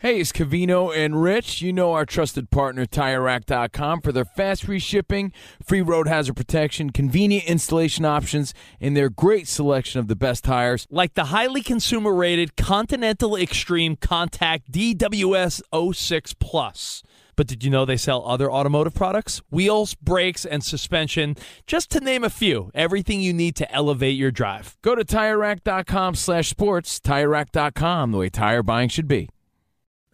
Hey, it's Covino and Rich. You know our trusted partner, TireRack.com, for their fast free shipping, free road hazard protection, convenient installation options, and their great selection of the best tires. Like the highly consumer rated Continental Extreme Contact DWS 06 Plus. But did you know they sell other automotive products? Wheels, brakes, and suspension, just to name a few. Everything you need to elevate your drive. Go to TireRack.com slash sports, TireRack.com, the way tire buying should be.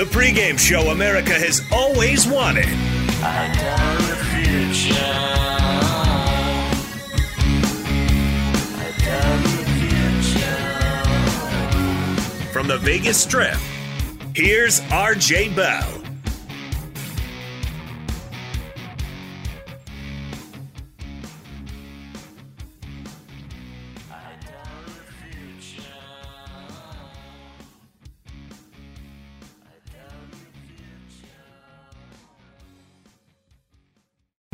The pregame show America has always wanted. From the Vegas Strip, here's RJ Bell.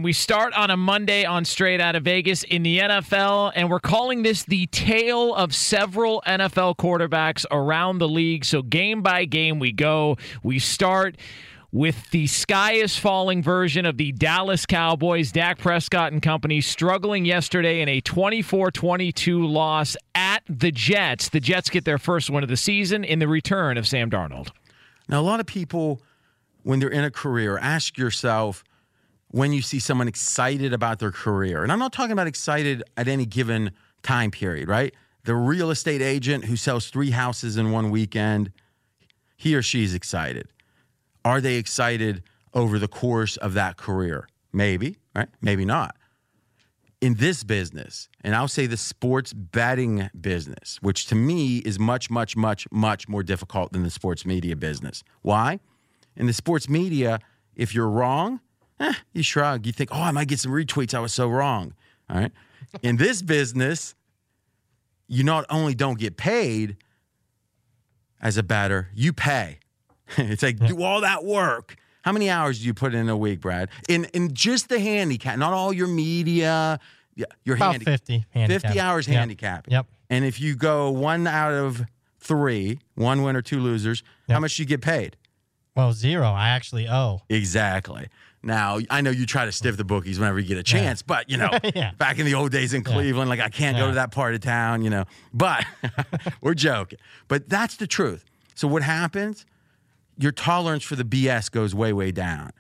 We start on a Monday on Straight Out of Vegas in the NFL, and we're calling this the tale of several NFL quarterbacks around the league. So, game by game, we go. We start with the sky is falling version of the Dallas Cowboys. Dak Prescott and company struggling yesterday in a 24 22 loss at the Jets. The Jets get their first win of the season in the return of Sam Darnold. Now, a lot of people, when they're in a career, ask yourself, when you see someone excited about their career. And I'm not talking about excited at any given time period, right? The real estate agent who sells three houses in one weekend, he or she is excited. Are they excited over the course of that career? Maybe, right? Maybe not. In this business, and I'll say the sports betting business, which to me is much, much, much, much more difficult than the sports media business. Why? In the sports media, if you're wrong, eh, you shrug. You think, oh, I might get some retweets. I was so wrong. All right. In this business, you not only don't get paid as a batter, you pay. it's like do all that work. How many hours do you put in a week, Brad? In in just the handicap, not all your media, your About handi- 50 handicap. 50 hours Yep. handicap. Yep. And if you go one out of three, one winner, two losers, how much do you get paid? Well, zero. I actually owe. Exactly. Now, I know you try to stiff the bookies whenever you get a chance, but you know, Yeah. back in the old days in Cleveland, like I can't go to that part of town, you know. But we're joking. But that's the truth. So what happens? Your tolerance for the BS goes way, way down.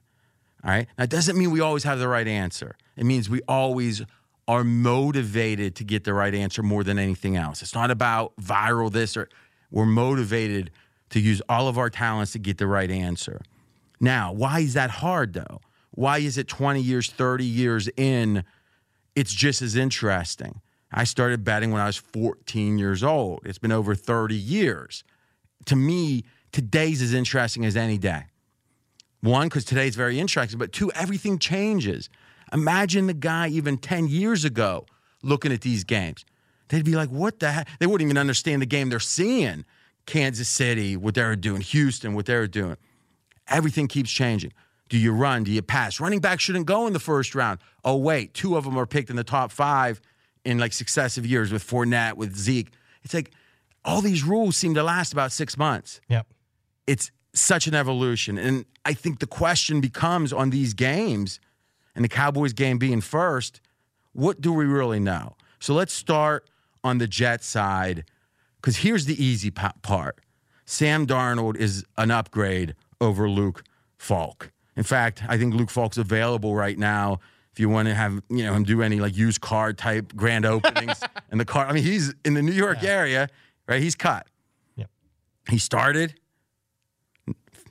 All right. Now, it doesn't mean we always have the right answer. It means we always are motivated to get the right answer more than anything else. It's not about viral this or we're motivated to use all of our talents to get the right answer. Now, why is that hard though? Why is it 20 years, 30 years in? It's just as interesting. I started betting when I was 14 years old. It's been over 30 years. To me, today's as interesting as any day. One, because today's very interesting, but two, everything changes. Imagine the guy even 10 years ago looking at these games. They'd be like, what the heck? They wouldn't even understand the game they're seeing. Kansas City, what they were doing, Houston, what they were doing. Everything keeps changing. Do you run? Do you pass? Running back shouldn't go in the first round. Oh, wait, two of them are picked in the top five in like successive years with Fournette, with Zeke. It's like all these rules seem to last about six months Yep. it's such an evolution. And I think the question becomes on these games, and the Cowboys game being first, what do we really know? So let's start on the Jet side, because here's the easy part Sam Darnold is an upgrade over Luke Falk. In fact, I think Luke Falk's available right now. If you want to have you know him do any like used car type grand openings in the car, I mean he's in the New York area, right? He's cut. Yep. He started,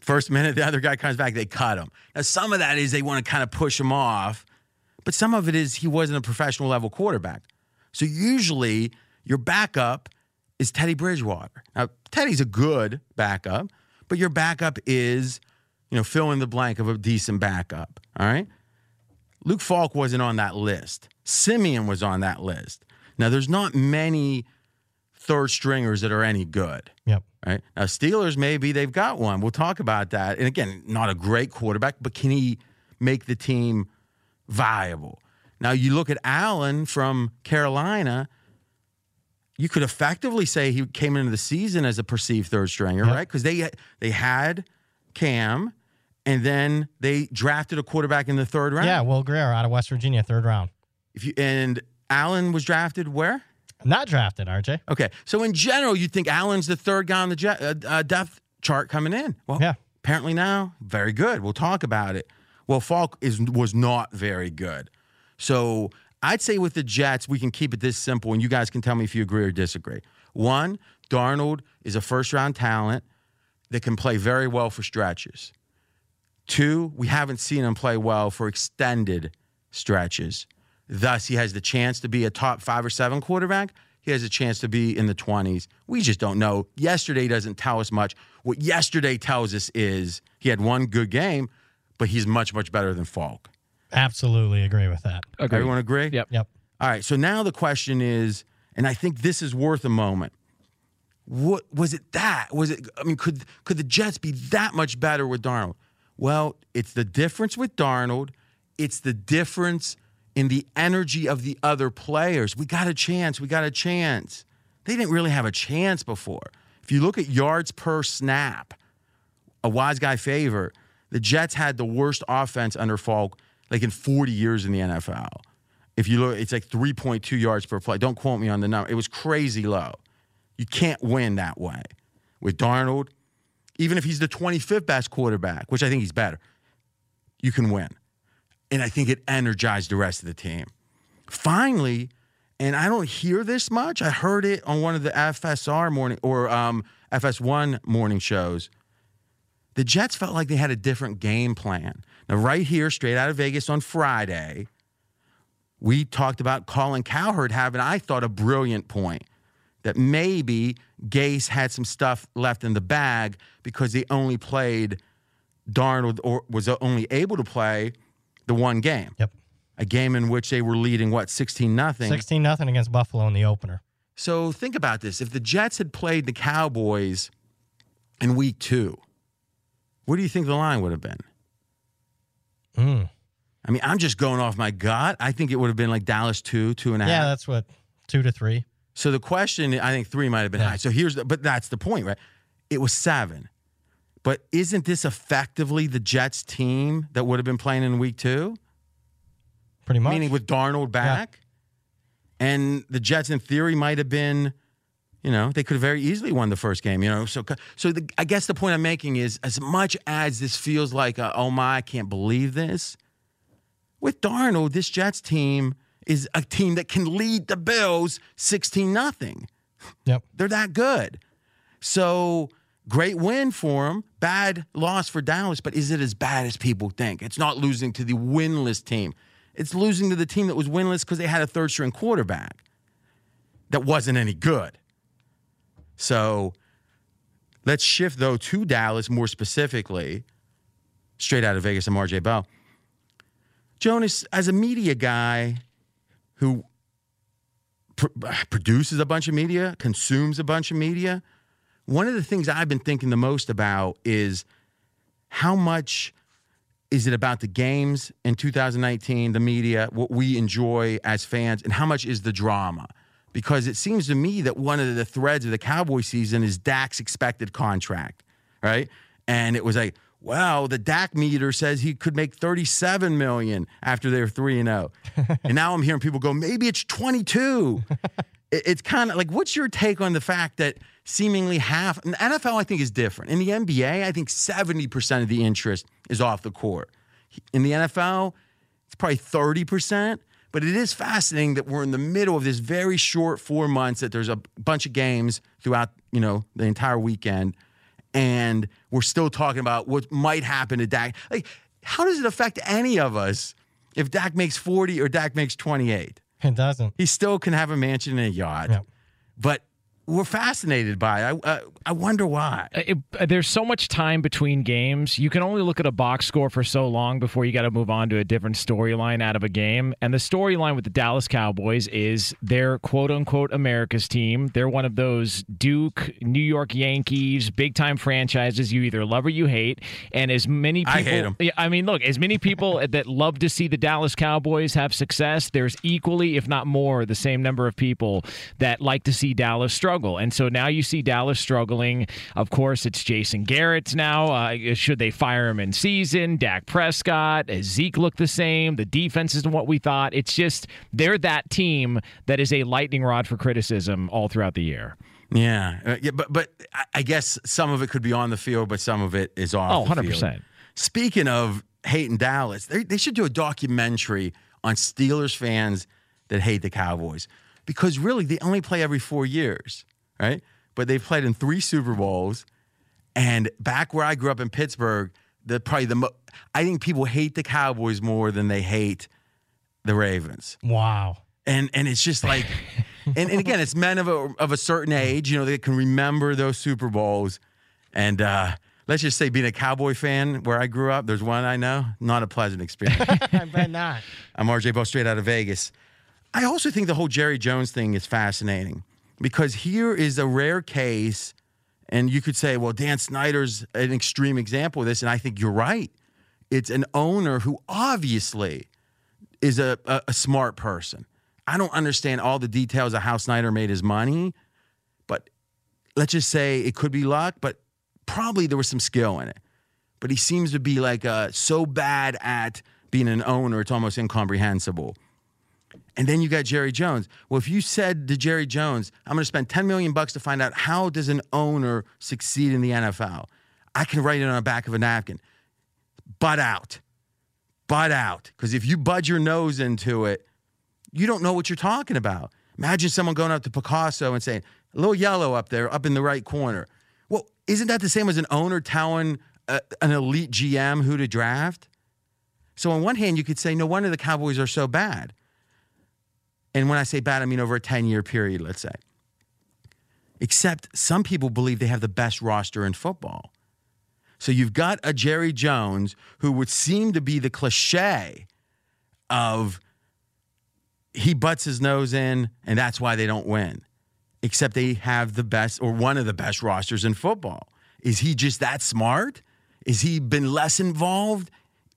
First minute, the other guy comes back, they cut him. Now, some of that is they want to kind of push him off, but some of it is he wasn't a professional level quarterback. So usually your backup is Teddy Bridgewater. Now, Teddy's a good backup, but your backup is, you know, fill in the blank of a decent backup. All right. Luke Falk wasn't on that list. Siemian was on that list. Now, there's not many third stringers that are any good Yep. right? Now, Steelers, maybe they've got one. We'll talk about that. And again, not a great quarterback, but can he make the team viable? Now, you look at Allen from Carolina, you could effectively say he came into the season as a perceived third stringer, Yep. right? Because they they had Cam, and then they drafted a quarterback in the third round. Yeah, Will Grier out of West Virginia, third round. If you and Allen was drafted where? Not drafted, RJ. Okay, so in general, you'd think Allen's the third guy on the jet, uh, uh, depth chart coming in. Well, Yeah. apparently now, very good. We'll talk about it. Well, Falk is was not very good. So I'd say with the Jets, we can keep it this simple, and you guys can tell me if you agree or disagree. One, Darnold is a first round talent that can play very well for stretches. Two, we haven't seen him play well for extended stretches. Thus, he has the chance to be a top five or seven quarterback. He has a chance to be in the 20s. We just don't know. Yesterday doesn't tell us much. What yesterday tells us is he had one good game, but he's much, much better than Falk. Absolutely agree with that. Agreed. Everyone agree? Yep. Yep. All right. So now the question is, and I think this is worth a moment. What was it that? Was it I mean, could could the Jets be that much better with Darnold? Well, it's the difference with Darnold. It's the difference in the energy of the other players. We got a chance. We got a chance. They didn't really have a chance before. If you look at yards per snap, a wise guy favor, the Jets had the worst offense under Falk like in 40 years in the NFL. If you look, it's like 3.2 yards per play. Don't quote me on the number. It was crazy low. You can't win that way. With Darnold, even if he's the 25th best quarterback, which I think he's better, you can win. And I think it energized the rest of the team. Finally, and I don't hear this much. I heard it on one of the FSR morning or um, FS1 morning shows. The Jets felt like they had a different game plan. Now, right here, straight out of Vegas on Friday, we talked about Colin Cowherd having, I thought, a brilliant point that maybe Gase had some stuff left in the bag because he only played Darnold or was only able to play the one game. Yep. A game in which they were leading what 16 nothing. 16 nothing against Buffalo in the opener. So think about this. If the Jets had played the Cowboys in week 2, what do you think the line would have been? Mm. I mean, I'm just going off my gut. I think it would have been like Dallas two, two and a half. Yeah, that's what two to three. So the question, I think three might have been Yeah. high. So here's, the, but that's the point, right? It was seven. But isn't this effectively the Jets team that would have been playing in week two? Pretty much. Meaning with Darnold back? And the Jets, in theory, might have been, you know, they could have very easily won the first game, you know? So, so the, I guess the point I'm making is as much as this feels like, a, oh my, I can't believe this, with Darnold, this Jets team is a team that can lead the Bills 16 nothing. Yep. They're that good. So great win for them, bad loss for Dallas, but is it as bad as people think? It's not losing to the winless team. It's losing to the team that was winless because they had a third string quarterback that wasn't any good. So let's shift though to Dallas more specifically, straight out of Vegas and RJ Bell. Jonas, as a media guy who pr- produces a bunch of media, consumes a bunch of media, one of the things I've been thinking the most about is how much is it about the games in 2019, the media, what we enjoy as fans, and how much is the drama? Because it seems to me that one of the threads of the Cowboy season is Dak's expected contract, right? And it was like, well, the Dak meter says he could make 37 million after they're 3 and 0. And now I'm hearing people go, maybe it's 22. It- it's kind of like, what's your take on the fact that seemingly half, and the NFL, I think, is different. In the NBA, I think 70% of the interest is off the court. In the NFL, it's probably 30%. But it is fascinating that we're in the middle of this very short four months, that there's a bunch of games throughout, you know, the entire weekend. And we're still talking about what might happen to Dak. Like, how does it affect any of us if Dak makes 40 or Dak makes 28? It doesn't. He still can have a mansion and a yacht. Yep. But we're fascinated by. I, uh, I wonder why. It, uh, there's so much time between games. You can only look at a box score for so long before you got to move on to a different storyline out of a game. And the storyline with the Dallas Cowboys is they're quote unquote America's team. They're one of those Duke, New York Yankees, big time franchises you either love or you hate. And as many people, I hate 'em. Yeah, I mean, look, as many people that love to see the Dallas Cowboys have success, there's equally, if not more, the same number of people that like to see Dallas struggle. And so now you see Dallas struggling. Of course, it's Jason Garrett's now. Uh, should they fire him in season? Dak Prescott, Zeke look the same. The defense isn't what we thought. It's just they're that team that is a lightning rod for criticism all throughout the year. Yeah. Uh, yeah but but I- guess some of it could be on the field, but some of it is off. Oh, 100%. field. Speaking of hating Dallas, they, they should do a documentary on Steelers fans that hate the Cowboys because really they only play every four years, right? But they've played in three Super Bowls. And back where I grew up in Pittsburgh, the probably the mo- I think people hate the Cowboys more than they hate the Ravens Wow. and and it's just like and, and again it's men of a of a certain age you know that can remember those super bowls and uh let's just say being a cowboy fan where i grew up there's one i know not a pleasant experience I bet not. i'm rj Bell straight out of vegas i also think the whole jerry jones thing is fascinating because here is a rare case and you could say well dan snyder's an extreme example of this and i think you're right it's an owner who obviously is a, a, a smart person. I don't understand all the details of how Snyder made his money, but let's just say it could be luck, but probably there was some skill in it. But he seems to be like uh, so bad at being an owner, it's almost incomprehensible. And then you got Jerry Jones. Well, if you said to Jerry Jones, I'm going to spend 10 million bucks to find out how does an owner succeed in the NFL, I can write it on the back of a napkin. Butt out butt out. Because if you bud your nose into it, you don't know what you're talking about. Imagine someone going up to Picasso and saying, a little yellow up there, up in the right corner. Well, isn't that the same as an owner telling uh, an elite GM who to draft? So, on one hand, you could say, no wonder the Cowboys are so bad. And when I say bad, I mean over a 10 year period, let's say. Except some people believe they have the best roster in football. So you've got a Jerry Jones who would seem to be the cliche of he butts his nose in and that's why they don't win. Except they have the best or one of the best rosters in football. Is he just that smart? Is he been less involved,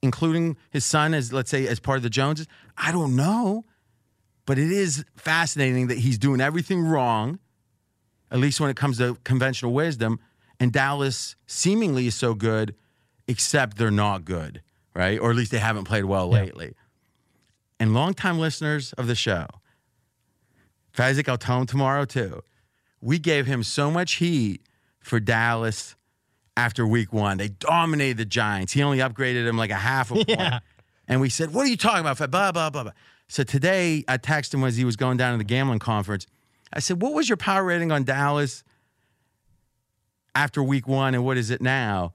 including his son as let's say as part of the Joneses? I don't know. But it is fascinating that he's doing everything wrong, at least when it comes to conventional wisdom. And Dallas seemingly is so good, except they're not good, right? Or at least they haven't played well Yeah. lately. And longtime listeners of the show, Fezzik, I'll tell him tomorrow too. We gave him so much heat for Dallas after week one. They dominated the Giants. He only upgraded him like a half a point. Yeah. And we said, What are you talking about? Blah, blah, blah, blah. So today I texted him as he was going down to the gambling conference. I said, What was your power rating on Dallas after week one and what is it now?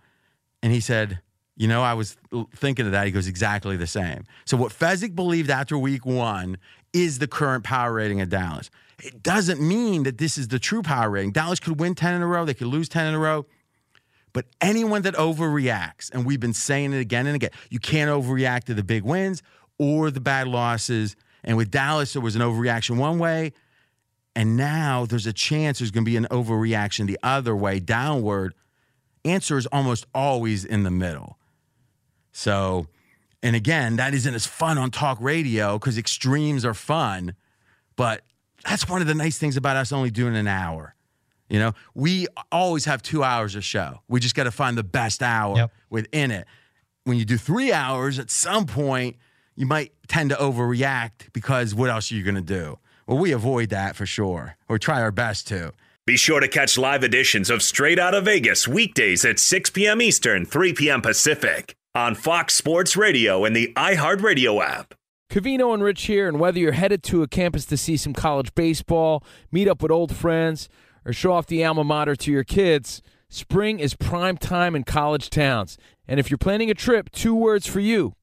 And he said, you know, I was thinking of that. He goes, exactly the same. So what Fezzik believed after week one is the current power rating of Dallas. It doesn't mean that this is the true power rating. Dallas could win 10 in a row, they could lose 10 in a row. But anyone that overreacts, and we've been saying it again and again, you can't overreact to the big wins or the bad losses. And with Dallas, there was an overreaction one way. And now there's a chance there's going to be an overreaction the other way, downward. Answer is almost always in the middle. So, and again, that isn't as fun on talk radio because extremes are fun. But that's one of the nice things about us only doing an hour. You know, we always have two hours of show. We just got to find the best hour Yep. within it. When you do three hours, at some point, you might tend to overreact because what else are you going to do? Well, we avoid that for sure, or try our best to. Be sure to catch live editions of Straight Out of Vegas weekdays at 6 p.m. Eastern, 3 p.m. Pacific on Fox Sports Radio and the iHeartRadio app. Covino and Rich here, and whether you're headed to a campus to see some college baseball, meet up with old friends, or show off the alma mater to your kids, spring is prime time in college towns. And if you're planning a trip, two words for you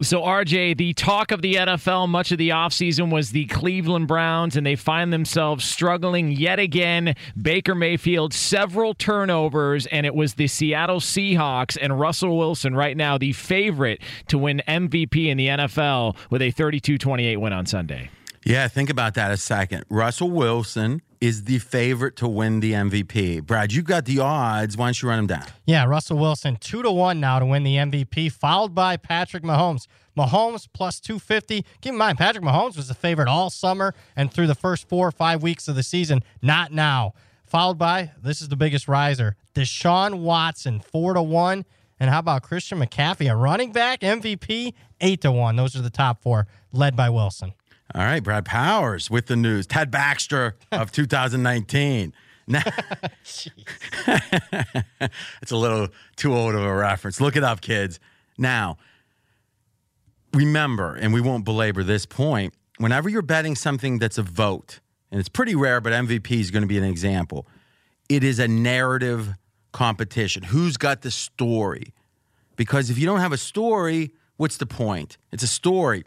So, RJ, the talk of the NFL much of the offseason was the Cleveland Browns, and they find themselves struggling yet again. Baker Mayfield, several turnovers, and it was the Seattle Seahawks and Russell Wilson right now, the favorite to win MVP in the NFL with a 32 28 win on Sunday. Yeah, think about that a second. Russell Wilson is the favorite to win the MVP. Brad, you got the odds. Why don't you run them down? Yeah, Russell Wilson, two to one now to win the MVP, followed by Patrick Mahomes. Mahomes plus 250. Keep in mind, Patrick Mahomes was the favorite all summer and through the first four or five weeks of the season. Not now. Followed by, this is the biggest riser, Deshaun Watson, four to one. And how about Christian McCaffrey, a running back MVP, eight to one. Those are the top four, led by Wilson. All right, Brad Powers with the news. Ted Baxter of 2019. Now, it's a little too old of a reference. Look it up, kids. Now, remember, and we won't belabor this point, whenever you're betting something that's a vote, and it's pretty rare, but MVP is going to be an example, it is a narrative competition. Who's got the story? Because if you don't have a story, what's the point? It's a story.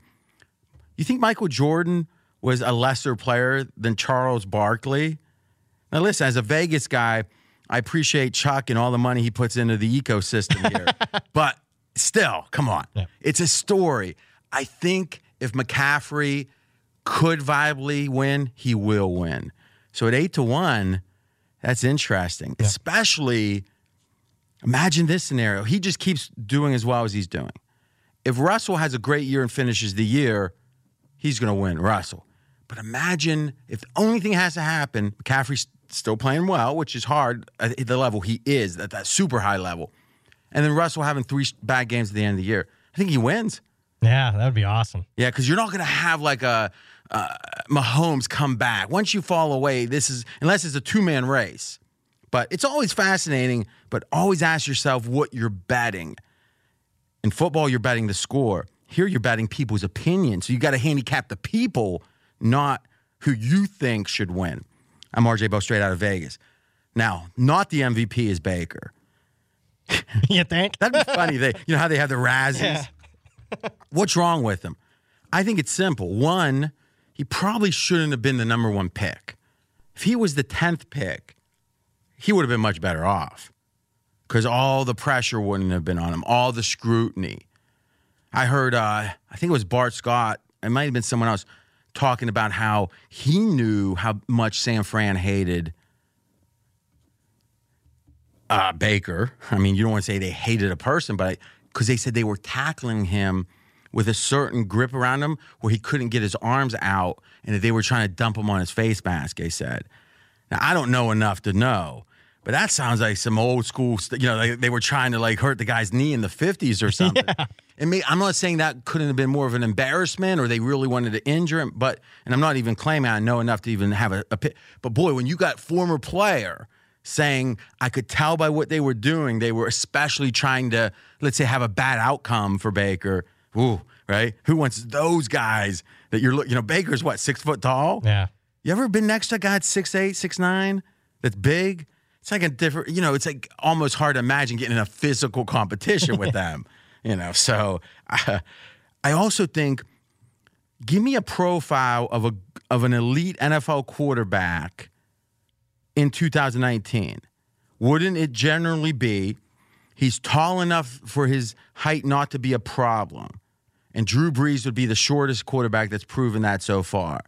You think Michael Jordan was a lesser player than Charles Barkley? Now, listen, as a Vegas guy, I appreciate Chuck and all the money he puts into the ecosystem here. but still, come on. Yeah. It's a story. I think if McCaffrey could viably win, he will win. So at eight to one, that's interesting. Especially, imagine this scenario. He just keeps doing as well as he's doing. If Russell has a great year and finishes the year, he's going to win, Russell. But imagine if the only thing has to happen, McCaffrey's still playing well, which is hard at the level he is, at that super high level. And then Russell having three bad games at the end of the year. I think he wins. Yeah, that would be awesome. Yeah, because you're not going to have like a uh, Mahomes come back. Once you fall away, this is, unless it's a two man race. But it's always fascinating, but always ask yourself what you're betting. In football, you're betting the score. Here, you're batting people's opinions. So you got to handicap the people, not who you think should win. I'm RJ Bell, straight out of Vegas. Now, not the MVP is Baker. you think? That'd be funny. They, you know how they have the Razzies. What's wrong with him? I think it's simple. One, he probably shouldn't have been the number one pick. If he was the tenth pick, he would have been much better off because all the pressure wouldn't have been on him, all the scrutiny. I heard, uh, I think it was Bart Scott. It might have been someone else talking about how he knew how much San Fran hated uh, Baker. I mean, you don't want to say they hated a person, but because they said they were tackling him with a certain grip around him where he couldn't get his arms out and that they were trying to dump him on his face mask, they said. Now, I don't know enough to know, but that sounds like some old school, st- you know, they, they were trying to like hurt the guy's knee in the 50s or something. And me, I'm not saying that couldn't have been more of an embarrassment or they really wanted to injure him, but, and I'm not even claiming I know enough to even have a, a pit. But boy, when you got former player saying, I could tell by what they were doing, they were especially trying to, let's say, have a bad outcome for Baker. Ooh, right? Who wants those guys that you're looking, you know, Baker's what, six foot tall? Yeah. You ever been next to a guy that's six eight, six nine, that's big? It's like a different, you know, it's like almost hard to imagine getting in a physical competition with them, you know. So uh, I also think, give me a profile of a of an elite NFL quarterback in 2019. Wouldn't it generally be he's tall enough for his height not to be a problem? And Drew Brees would be the shortest quarterback that's proven that so far.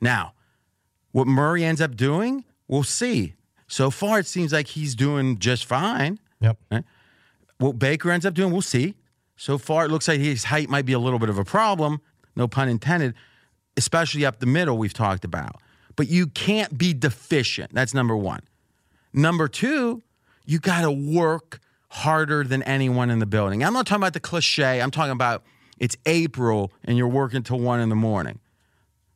Now, what Murray ends up doing, we'll see. So far, it seems like he's doing just fine. Yep. What Baker ends up doing, we'll see. So far, it looks like his height might be a little bit of a problem, no pun intended, especially up the middle, we've talked about. But you can't be deficient. That's number one. Number two, you got to work harder than anyone in the building. I'm not talking about the cliche. I'm talking about it's April and you're working till one in the morning.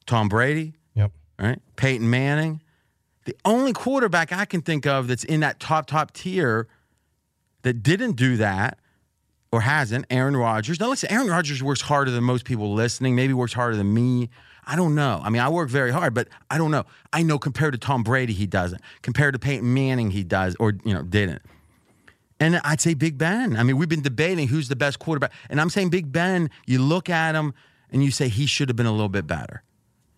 Tom Brady, Yep. right? Peyton Manning. The only quarterback I can think of that's in that top, top tier that didn't do that or hasn't, Aaron Rodgers. Now, listen, Aaron Rodgers works harder than most people listening, maybe works harder than me. I don't know. I mean, I work very hard, but I don't know. I know compared to Tom Brady, he doesn't. Compared to Peyton Manning, he does or, you know, didn't. And I'd say Big Ben. I mean, we've been debating who's the best quarterback. And I'm saying Big Ben, you look at him and you say he should have been a little bit better.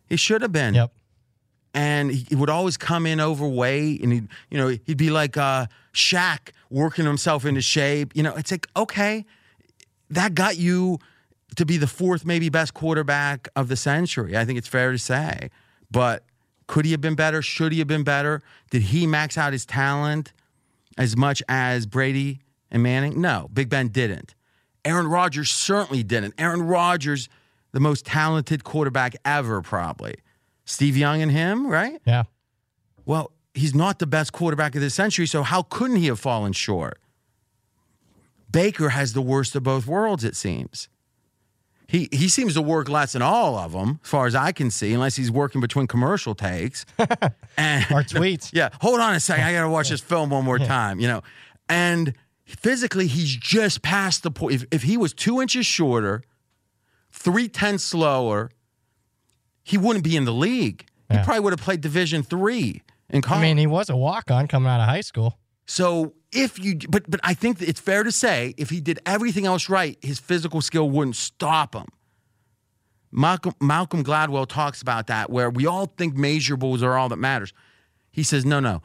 He should have been Yep. And he would always come in overweight and he'd you know he'd be like uh Shaq working himself into shape you know it's like okay that got you to be the fourth, maybe best quarterback of the century. I think it's fair to say. But could he have been better? Should he have been better? Did he max out his talent as much as Brady and Manning? No, Big Ben didn't. Aaron Rodgers certainly didn't. Aaron Rodgers, the most talented quarterback ever, probably. Steve Young and him, right? Yeah. Well, he's not the best quarterback of the century, so how couldn't he have fallen short? Baker has the worst of both worlds, it seems. He he seems to work less than all of them, as far as I can see, unless he's working between commercial takes and Or tweets. yeah, hold on a second. I got to watch this film one more time, you know. And physically, he's just past the point. If, if he was two inches shorter, three tenths slower, he wouldn't be in the league. He probably would have played Division three in college. I mean, he was a walk on coming out of high school. So if you, but but I think that it's fair to say if he did everything else right, his physical skill wouldn't stop him. Malcolm Malcolm Gladwell talks about that, where we all think measurables are all that matters. He says, no, no,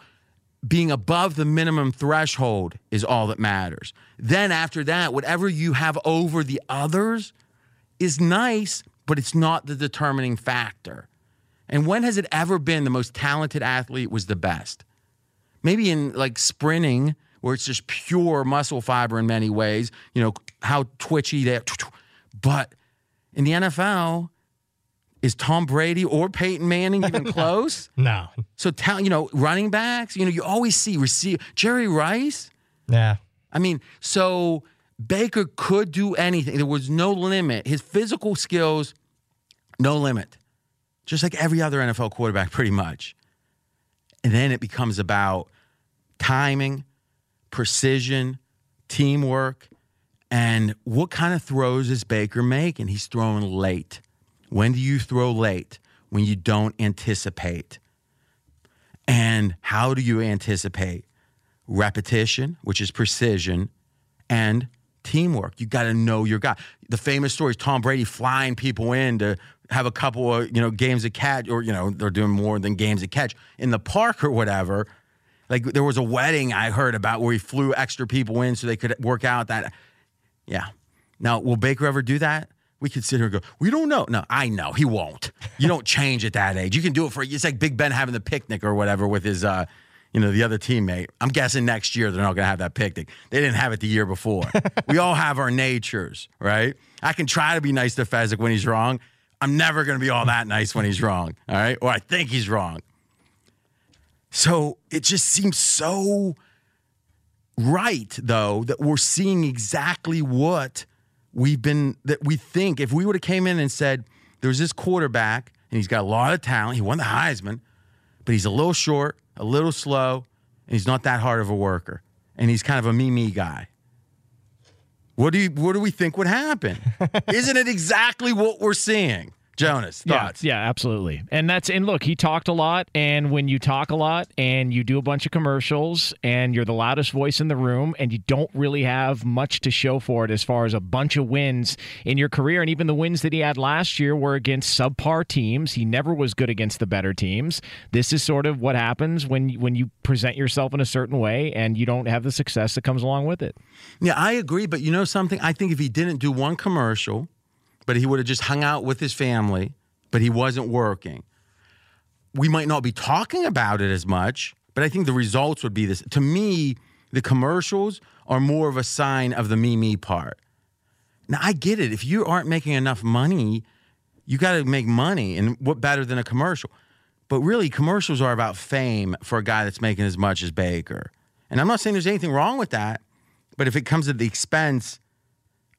being above the minimum threshold is all that matters. Then after that, whatever you have over the others is nice, but it's not the determining factor. And when has it ever been the most talented athlete was the best? maybe in like sprinting where it's just pure muscle fiber in many ways, you know, how twitchy they are. but in the NFL, is Tom Brady or Peyton Manning even close? No. So tell you know, running backs, you know, you always see receive Jerry Rice. Yeah. I mean, so Baker could do anything. There was no limit. His physical skills, no limit. Just like every other NFL quarterback, pretty much. And then it becomes about timing, precision, teamwork, and what kind of throws is Baker making? He's throwing late. When do you throw late? When you don't anticipate. And how do you anticipate? Repetition, which is precision, and teamwork. You got to know your guy. The famous story is Tom Brady flying people in to have a couple of you know games of catch, or you know they're doing more than games of catch in the park or whatever. Like there was a wedding I heard about where he flew extra people in so they could work out that. Yeah. Now, will Baker ever do that? We could sit here and go, we don't know. No, I know he won't. You don't change at that age. You can do it for it's like Big Ben having the picnic or whatever with his uh, you know, the other teammate. I'm guessing next year they're not gonna have that picnic. They didn't have it the year before. we all have our natures, right? I can try to be nice to Fezzik when he's wrong. I'm never gonna be all that nice when he's wrong. All right. Or I think he's wrong. So it just seems so right though that we're seeing exactly what we've been that we think if we would have came in and said there's this quarterback and he's got a lot of talent he won the heisman but he's a little short a little slow and he's not that hard of a worker and he's kind of a me me guy. What do you what do we think would happen? Isn't it exactly what we're seeing jonas Yeah, thoughts yeah, absolutely. And that's and look, he talked a lot. And when you talk a lot and you do a bunch of commercials and you're the loudest voice in the room and you don't really have much to show for it as far as a bunch of wins in your career, and even the wins that he had last year were against subpar teams. He never was good against the better teams. This is sort of what happens when when you present yourself in a certain way and you don't have the success that comes along with it. Yeah, I agree. But you know something? I think if he didn't do one commercial, but he would have just hung out with his family, but he wasn't working, we might not be talking about it as much. But I think the results would be this. To me, the commercials are more of a sign of the me me part. Now, I get it. If you aren't making enough money, you got to make money. And what better than a commercial? But really, commercials are about fame for a guy that's making as much as Baker. And I'm not saying there's anything wrong with that. But if it comes at the expense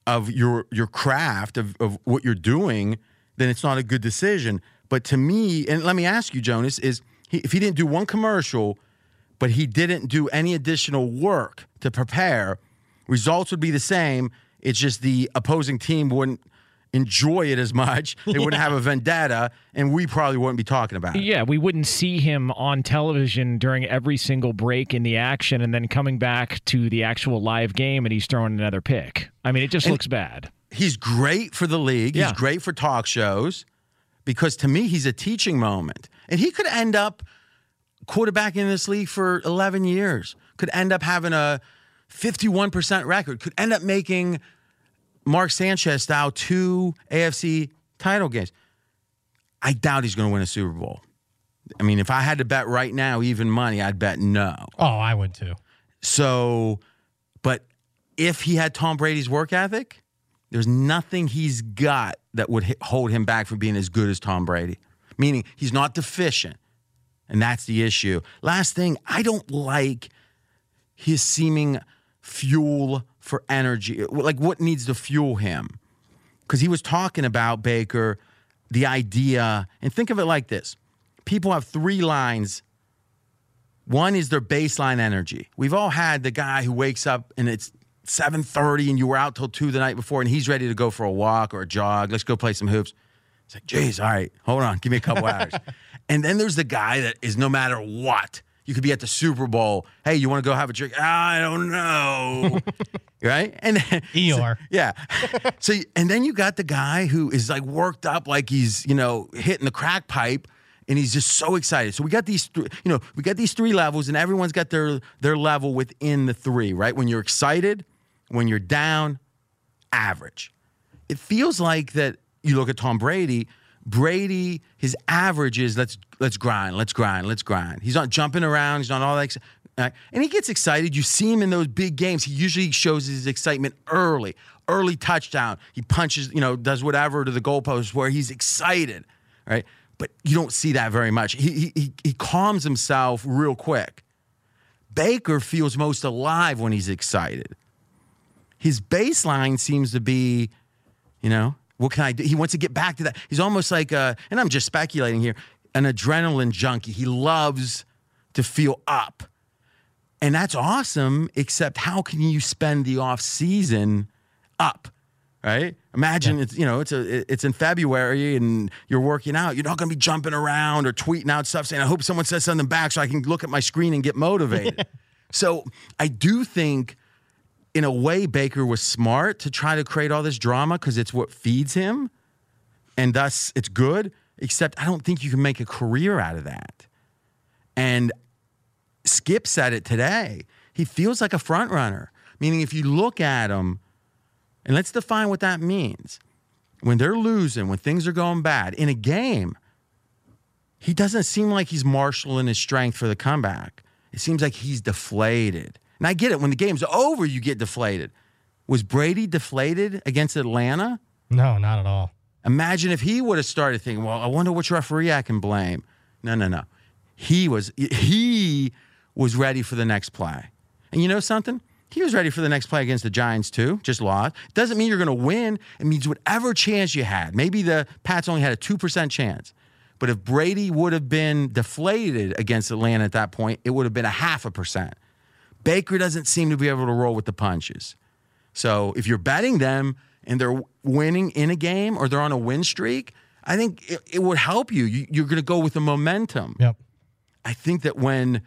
of your your craft of, of what you're doing, then it's not a good decision. But to me, and let me ask you, Jonas, is he, if he didn't do one commercial, but he didn't do any additional work to prepare, results would be the same. It's just the opposing team wouldn't enjoy it as much. They wouldn't have a vendetta, and we probably wouldn't be talking about it. Yeah, we wouldn't see him on television during every single break in the action and then coming back to the actual live game and he's throwing another pick. I mean, it just looks bad. he's great for the league. Yeah. He's great for talk shows because to me, he's a teaching moment. And he could end up quarterbacking in this league for 11 years, could end up having a 51% record, could end up making Mark Sanchez style two AFC title games. I doubt he's going to win a Super Bowl. I mean, if I had to bet right now, even money, I'd bet no. Oh, I would too. So, but if he had Tom Brady's work ethic, there's nothing he's got that would hold him back from being as good as Tom Brady. Meaning he's not deficient. And that's the issue. Last thing, I don't like his seeming fuel for energy. Like what needs to fuel him? Because he was talking about Baker, the idea, and think of it like this people have three lines one is their baseline energy. We've all had the guy who wakes up and it's 7:30 and you were out till 2 the night before and he's ready to go for a walk or a jog. Let's go play some hoops. It's like, "Geez, all right, hold on, give me a couple hours." And then there's the guy that is no matter what. You could be at the Super Bowl. Hey, you want to go have a drink? I don't know. right? And then, Eeyore. yeah. so and then you got the guy who is like worked up like he's, you know, hitting the crack pipe and he's just so excited. So we got these th- you know, we got these three levels and everyone's got their their level within the three, right? When you're excited, when you're down, average. It feels like that you look at Tom Brady, Brady, his average is let's let's grind, let's grind, let's grind. He's not jumping around, he's not all that. ex- And he gets excited. You see him in those big games. He usually shows his excitement early, early touchdown. He punches, you know, does whatever to the goalpost where he's excited, right? But you don't see that very much. He he, he calms himself real quick. Baker feels most alive when he's excited. His baseline seems to be, you know, what can I do? He wants to get back to that. He's almost like a, and I'm just speculating here, an adrenaline junkie. He loves to feel up. And that's awesome, except how can you spend the off season up? Right? Imagine it's you know it's a it's in February and you're working out. You're not going to be jumping around or tweeting out stuff saying I hope someone says something back so I can look at my screen and get motivated. so I do think in a way, Baker was smart to try to create all this drama because it's what feeds him, and thus it's good. Except I don't think you can make a career out of that. And Skip said it today. He feels like a front runner, meaning if you look at him, and let's define what that means. When they're losing, when things are going bad in a game, he doesn't seem like he's marshaling his strength for the comeback. It seems like he's deflated. And I get it. When the game's over, you get deflated. Was Brady deflated against Atlanta? No, not at all. Imagine if he would have started thinking, well, I wonder which referee I can blame. No, no, no. He was he was ready for the next play. And you know something? He was ready for the next play against the Giants too, just lost. Doesn't mean you're going to win. It means whatever chance you had. Maybe the Pats only had a 2% chance. But if Brady would have been deflated against Atlanta at that point, it would have been a half a percent. Baker doesn't seem to be able to roll with the punches. So if you're betting them and they're winning in a game or they're on a win streak, I think it, it would help you. you you're going to go with the momentum. Yep. I think that when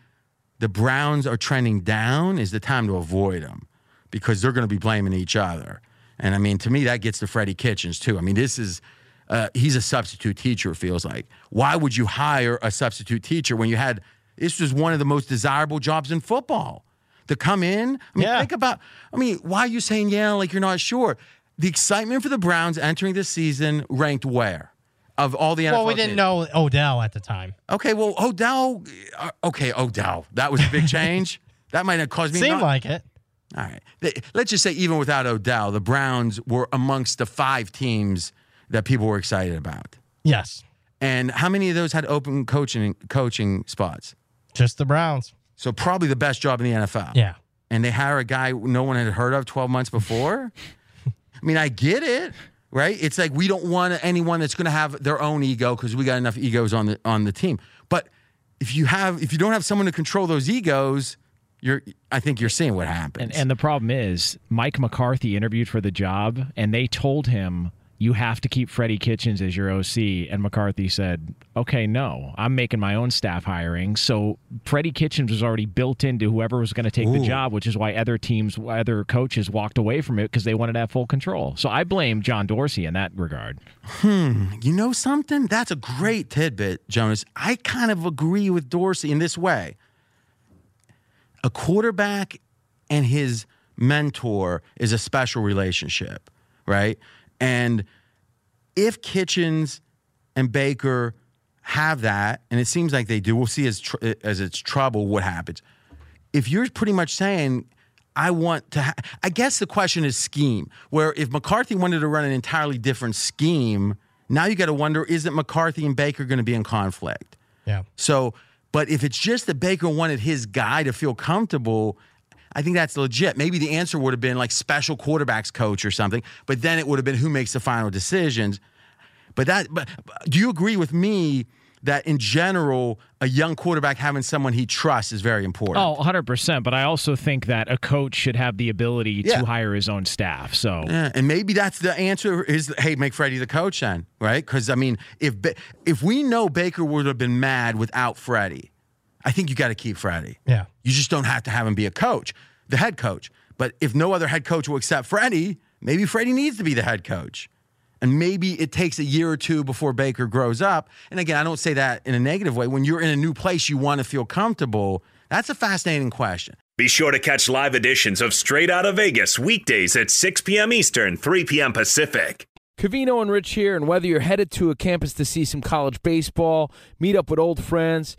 the Browns are trending down is the time to avoid them because they're going to be blaming each other. And I mean, to me, that gets to Freddie Kitchens too. I mean, this is. Uh, he's a substitute teacher, it feels like. Why would you hire a substitute teacher when you had this was one of the most desirable jobs in football? To come in, I mean, Yeah. think about. I mean, why are you saying yeah like you're not sure? The excitement for the Browns entering this season ranked where of all the NFL Well, we didn't teams? know Odell at the time. Okay, well, Odell. uh, Okay, Odell. That was a big change. that might have caused me. Seemed not- like it. All right. Let's just say, even without Odell, the Browns were amongst the five teams that people were excited about. Yes. And how many of those had open coaching coaching spots? Just the Browns. So probably the best job in the NFL. Yeah. And they hire a guy no one had heard of 12 months before. I mean, I get it, right? It's like we don't want anyone that's going to have their own ego because we got enough egos on the on the team. But if you have if you don't have someone to control those egos, you're I think you're seeing what happens. And, and the problem is, Mike McCarthy interviewed for the job, and they told him, you have to keep Freddie Kitchens as your OC. And McCarthy said, okay, no, I'm making my own staff hiring. So Freddie Kitchens was already built into whoever was going to take the job, which is why other teams, other coaches walked away from it because they wanted to have full control. So I blame John Dorsey in that regard. Hmm. You know something? That's a great tidbit, Jonas. I kind of agree with Dorsey in this way. A quarterback and his mentor is a special relationship. right? And if Kitchens and Baker have that, and it seems like they do, we'll see as tr- as it's trouble what happens. If you're pretty much saying, I want to, ha-, I guess the question is scheme. Where if McCarthy wanted to run an entirely different scheme, now you got to wonder, isn't McCarthy and Baker going to be in conflict? Yeah. So, but if it's just that Baker wanted his guy to feel comfortable, I think that's legit. Maybe the answer would have been like special quarterbacks coach or something, but then it would have been who makes the final decisions. But that, but do you agree with me that in general, a young quarterback having someone he trusts is very important? Oh, 100%. But I also think that a coach should have the ability Yeah. to hire his own staff. So. Yeah, and maybe that's the answer is hey, make Freddie the coach then, right? Because I mean, if if we know Baker would have been mad without Freddie, I think you got to keep Freddie. Yeah. You just don't have to have him be a coach, the head coach. But if no other head coach will accept Freddie, maybe Freddie needs to be the head coach. And maybe it takes a year or two before Baker grows up. And again, I don't say that in a negative way. When you're in a new place, you want to feel comfortable. That's a fascinating question. Be sure to catch live editions of Straight Out of Vegas weekdays at 6 p.m. Eastern, 3 p.m. Pacific. Covino and Rich here, and whether you're headed to a campus to see some college baseball, meet up with old friends,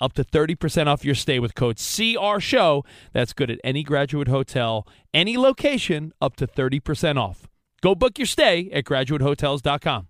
up to 30% off your stay with code CR Show. That's good at any graduate hotel, any location, up to 30% off. Go book your stay at graduatehotels.com.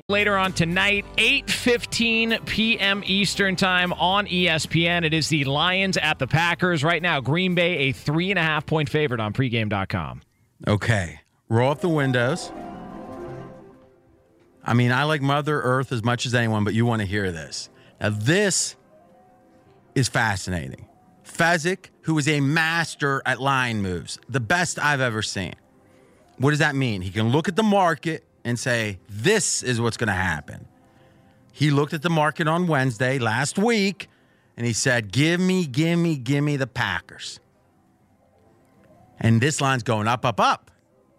Later on tonight, 8:15 p.m. Eastern Time on ESPN. It is the Lions at the Packers. Right now, Green Bay a three and a half point favorite on pregame.com. Okay. Roll up the windows. I mean, I like Mother Earth as much as anyone, but you want to hear this. Now, this is fascinating. Fezzik, who is a master at line moves, the best I've ever seen. What does that mean? He can look at the market and say, this is what's going to happen. He looked at the market on Wednesday last week and he said, give me, give me, give me the Packers. And this line's going up, up, up.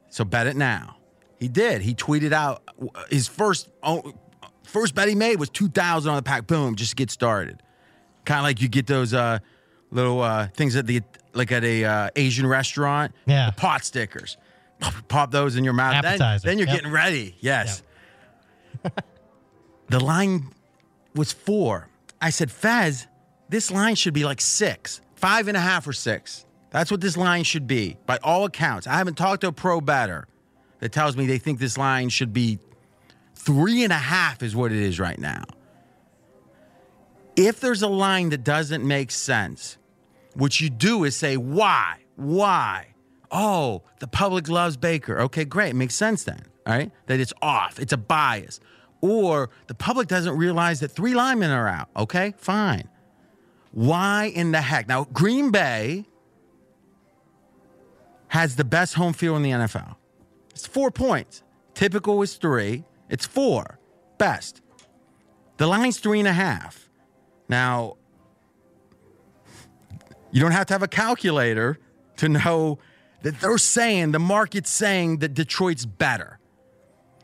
So bet it now. He did. He tweeted out his first oh, first bet he made was two thousand on the pack. Boom, just to get started. Kind of like you get those uh, little uh, things at the like at a uh, Asian restaurant. Yeah. the pot stickers. Pop, those in your mouth. Then, Appetizer. then you're Yep. getting ready. Yes. the line was four. I said, Fez, this line should be like six, five and a half or six. That's what this line should be by all accounts. I haven't talked to a pro batter that tells me they think this line should be three and a half, is what it is right now. If there's a line that doesn't make sense, what you do is say, why? Why? Oh, the public loves Baker. Okay, great. Makes sense then, all right? That it's off, it's a bias. Or the public doesn't realize that three linemen are out. Okay, fine. Why in the heck? Now, Green Bay has the best home field in the NFL. It's four points. Typical is three. It's four. Best. The line's three and a half. Now, you don't have to have a calculator to know that they're saying, the market's saying that Detroit's better.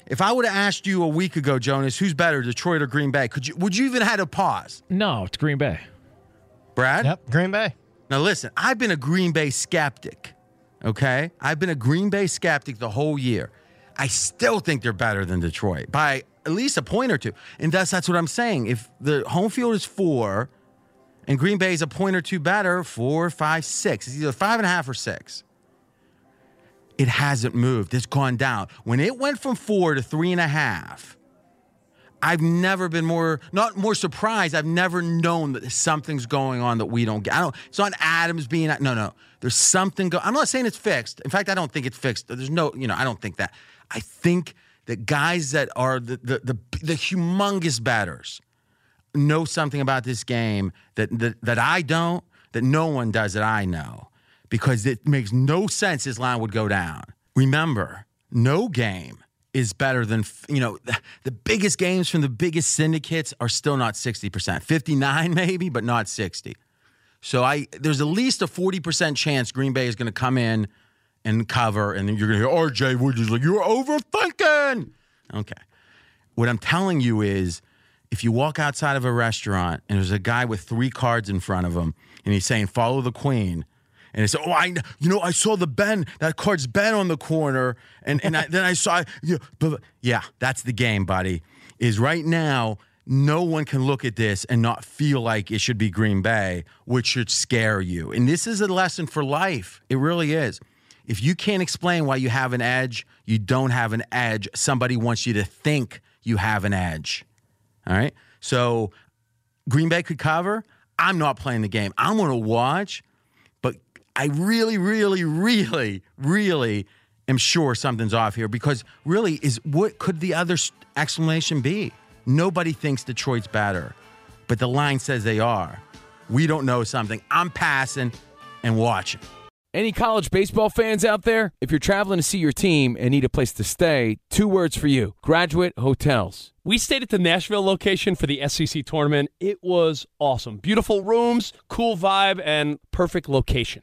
If I would have asked you a week ago, Jonas, who's better, Detroit or Green Bay, could you would you even had a pause? No, it's Green Bay. Brad? Yep, Green Bay. Now listen, I've been a Green Bay skeptic. Okay? I've been a Green Bay skeptic the whole year. I still think they're better than Detroit by at least a point or two. And that's that's what I'm saying. If the home field is four and Green Bay is a point or two better, four, five, six. It's either five and a half or six. It hasn't moved. It's gone down. When it went from four to three and a half, I've never been more not more surprised. I've never known that something's going on that we don't get. I don't. It's not Adams being no no. There's something go. I'm not saying it's fixed. In fact, I don't think it's fixed. There's no you know. I don't think that. I think that guys that are the the the, the humongous batters know something about this game that, that that I don't. That no one does that I know because it makes no sense. This line would go down. Remember, no game is better than you know the, biggest games from the biggest syndicates are still not 60% 59 maybe but not 60 so i there's at least a 40% chance green bay is going to come in and cover and then you're going to hear rj wood is like you're overthinking okay what i'm telling you is if you walk outside of a restaurant and there's a guy with three cards in front of him and he's saying follow the queen and he said, "Oh, I, you know, I saw the Ben. That card's Ben on the corner, and and I, then I saw, yeah, but yeah, that's the game, buddy. Is right now, no one can look at this and not feel like it should be Green Bay, which should scare you. And this is a lesson for life. It really is. If you can't explain why you have an edge, you don't have an edge. Somebody wants you to think you have an edge. All right. So Green Bay could cover. I'm not playing the game. I'm going to watch, I really, really, really, really am sure something's off here because really is what could the other explanation be? Nobody thinks Detroit's better, but the line says they are. We don't know something. I'm passing and watching. Any college baseball fans out there? If you're traveling to see your team and need a place to stay, two words for you Graduate Hotels. We stayed at the Nashville location for the SEC tournament. It was awesome. Beautiful rooms, cool vibe, and perfect location.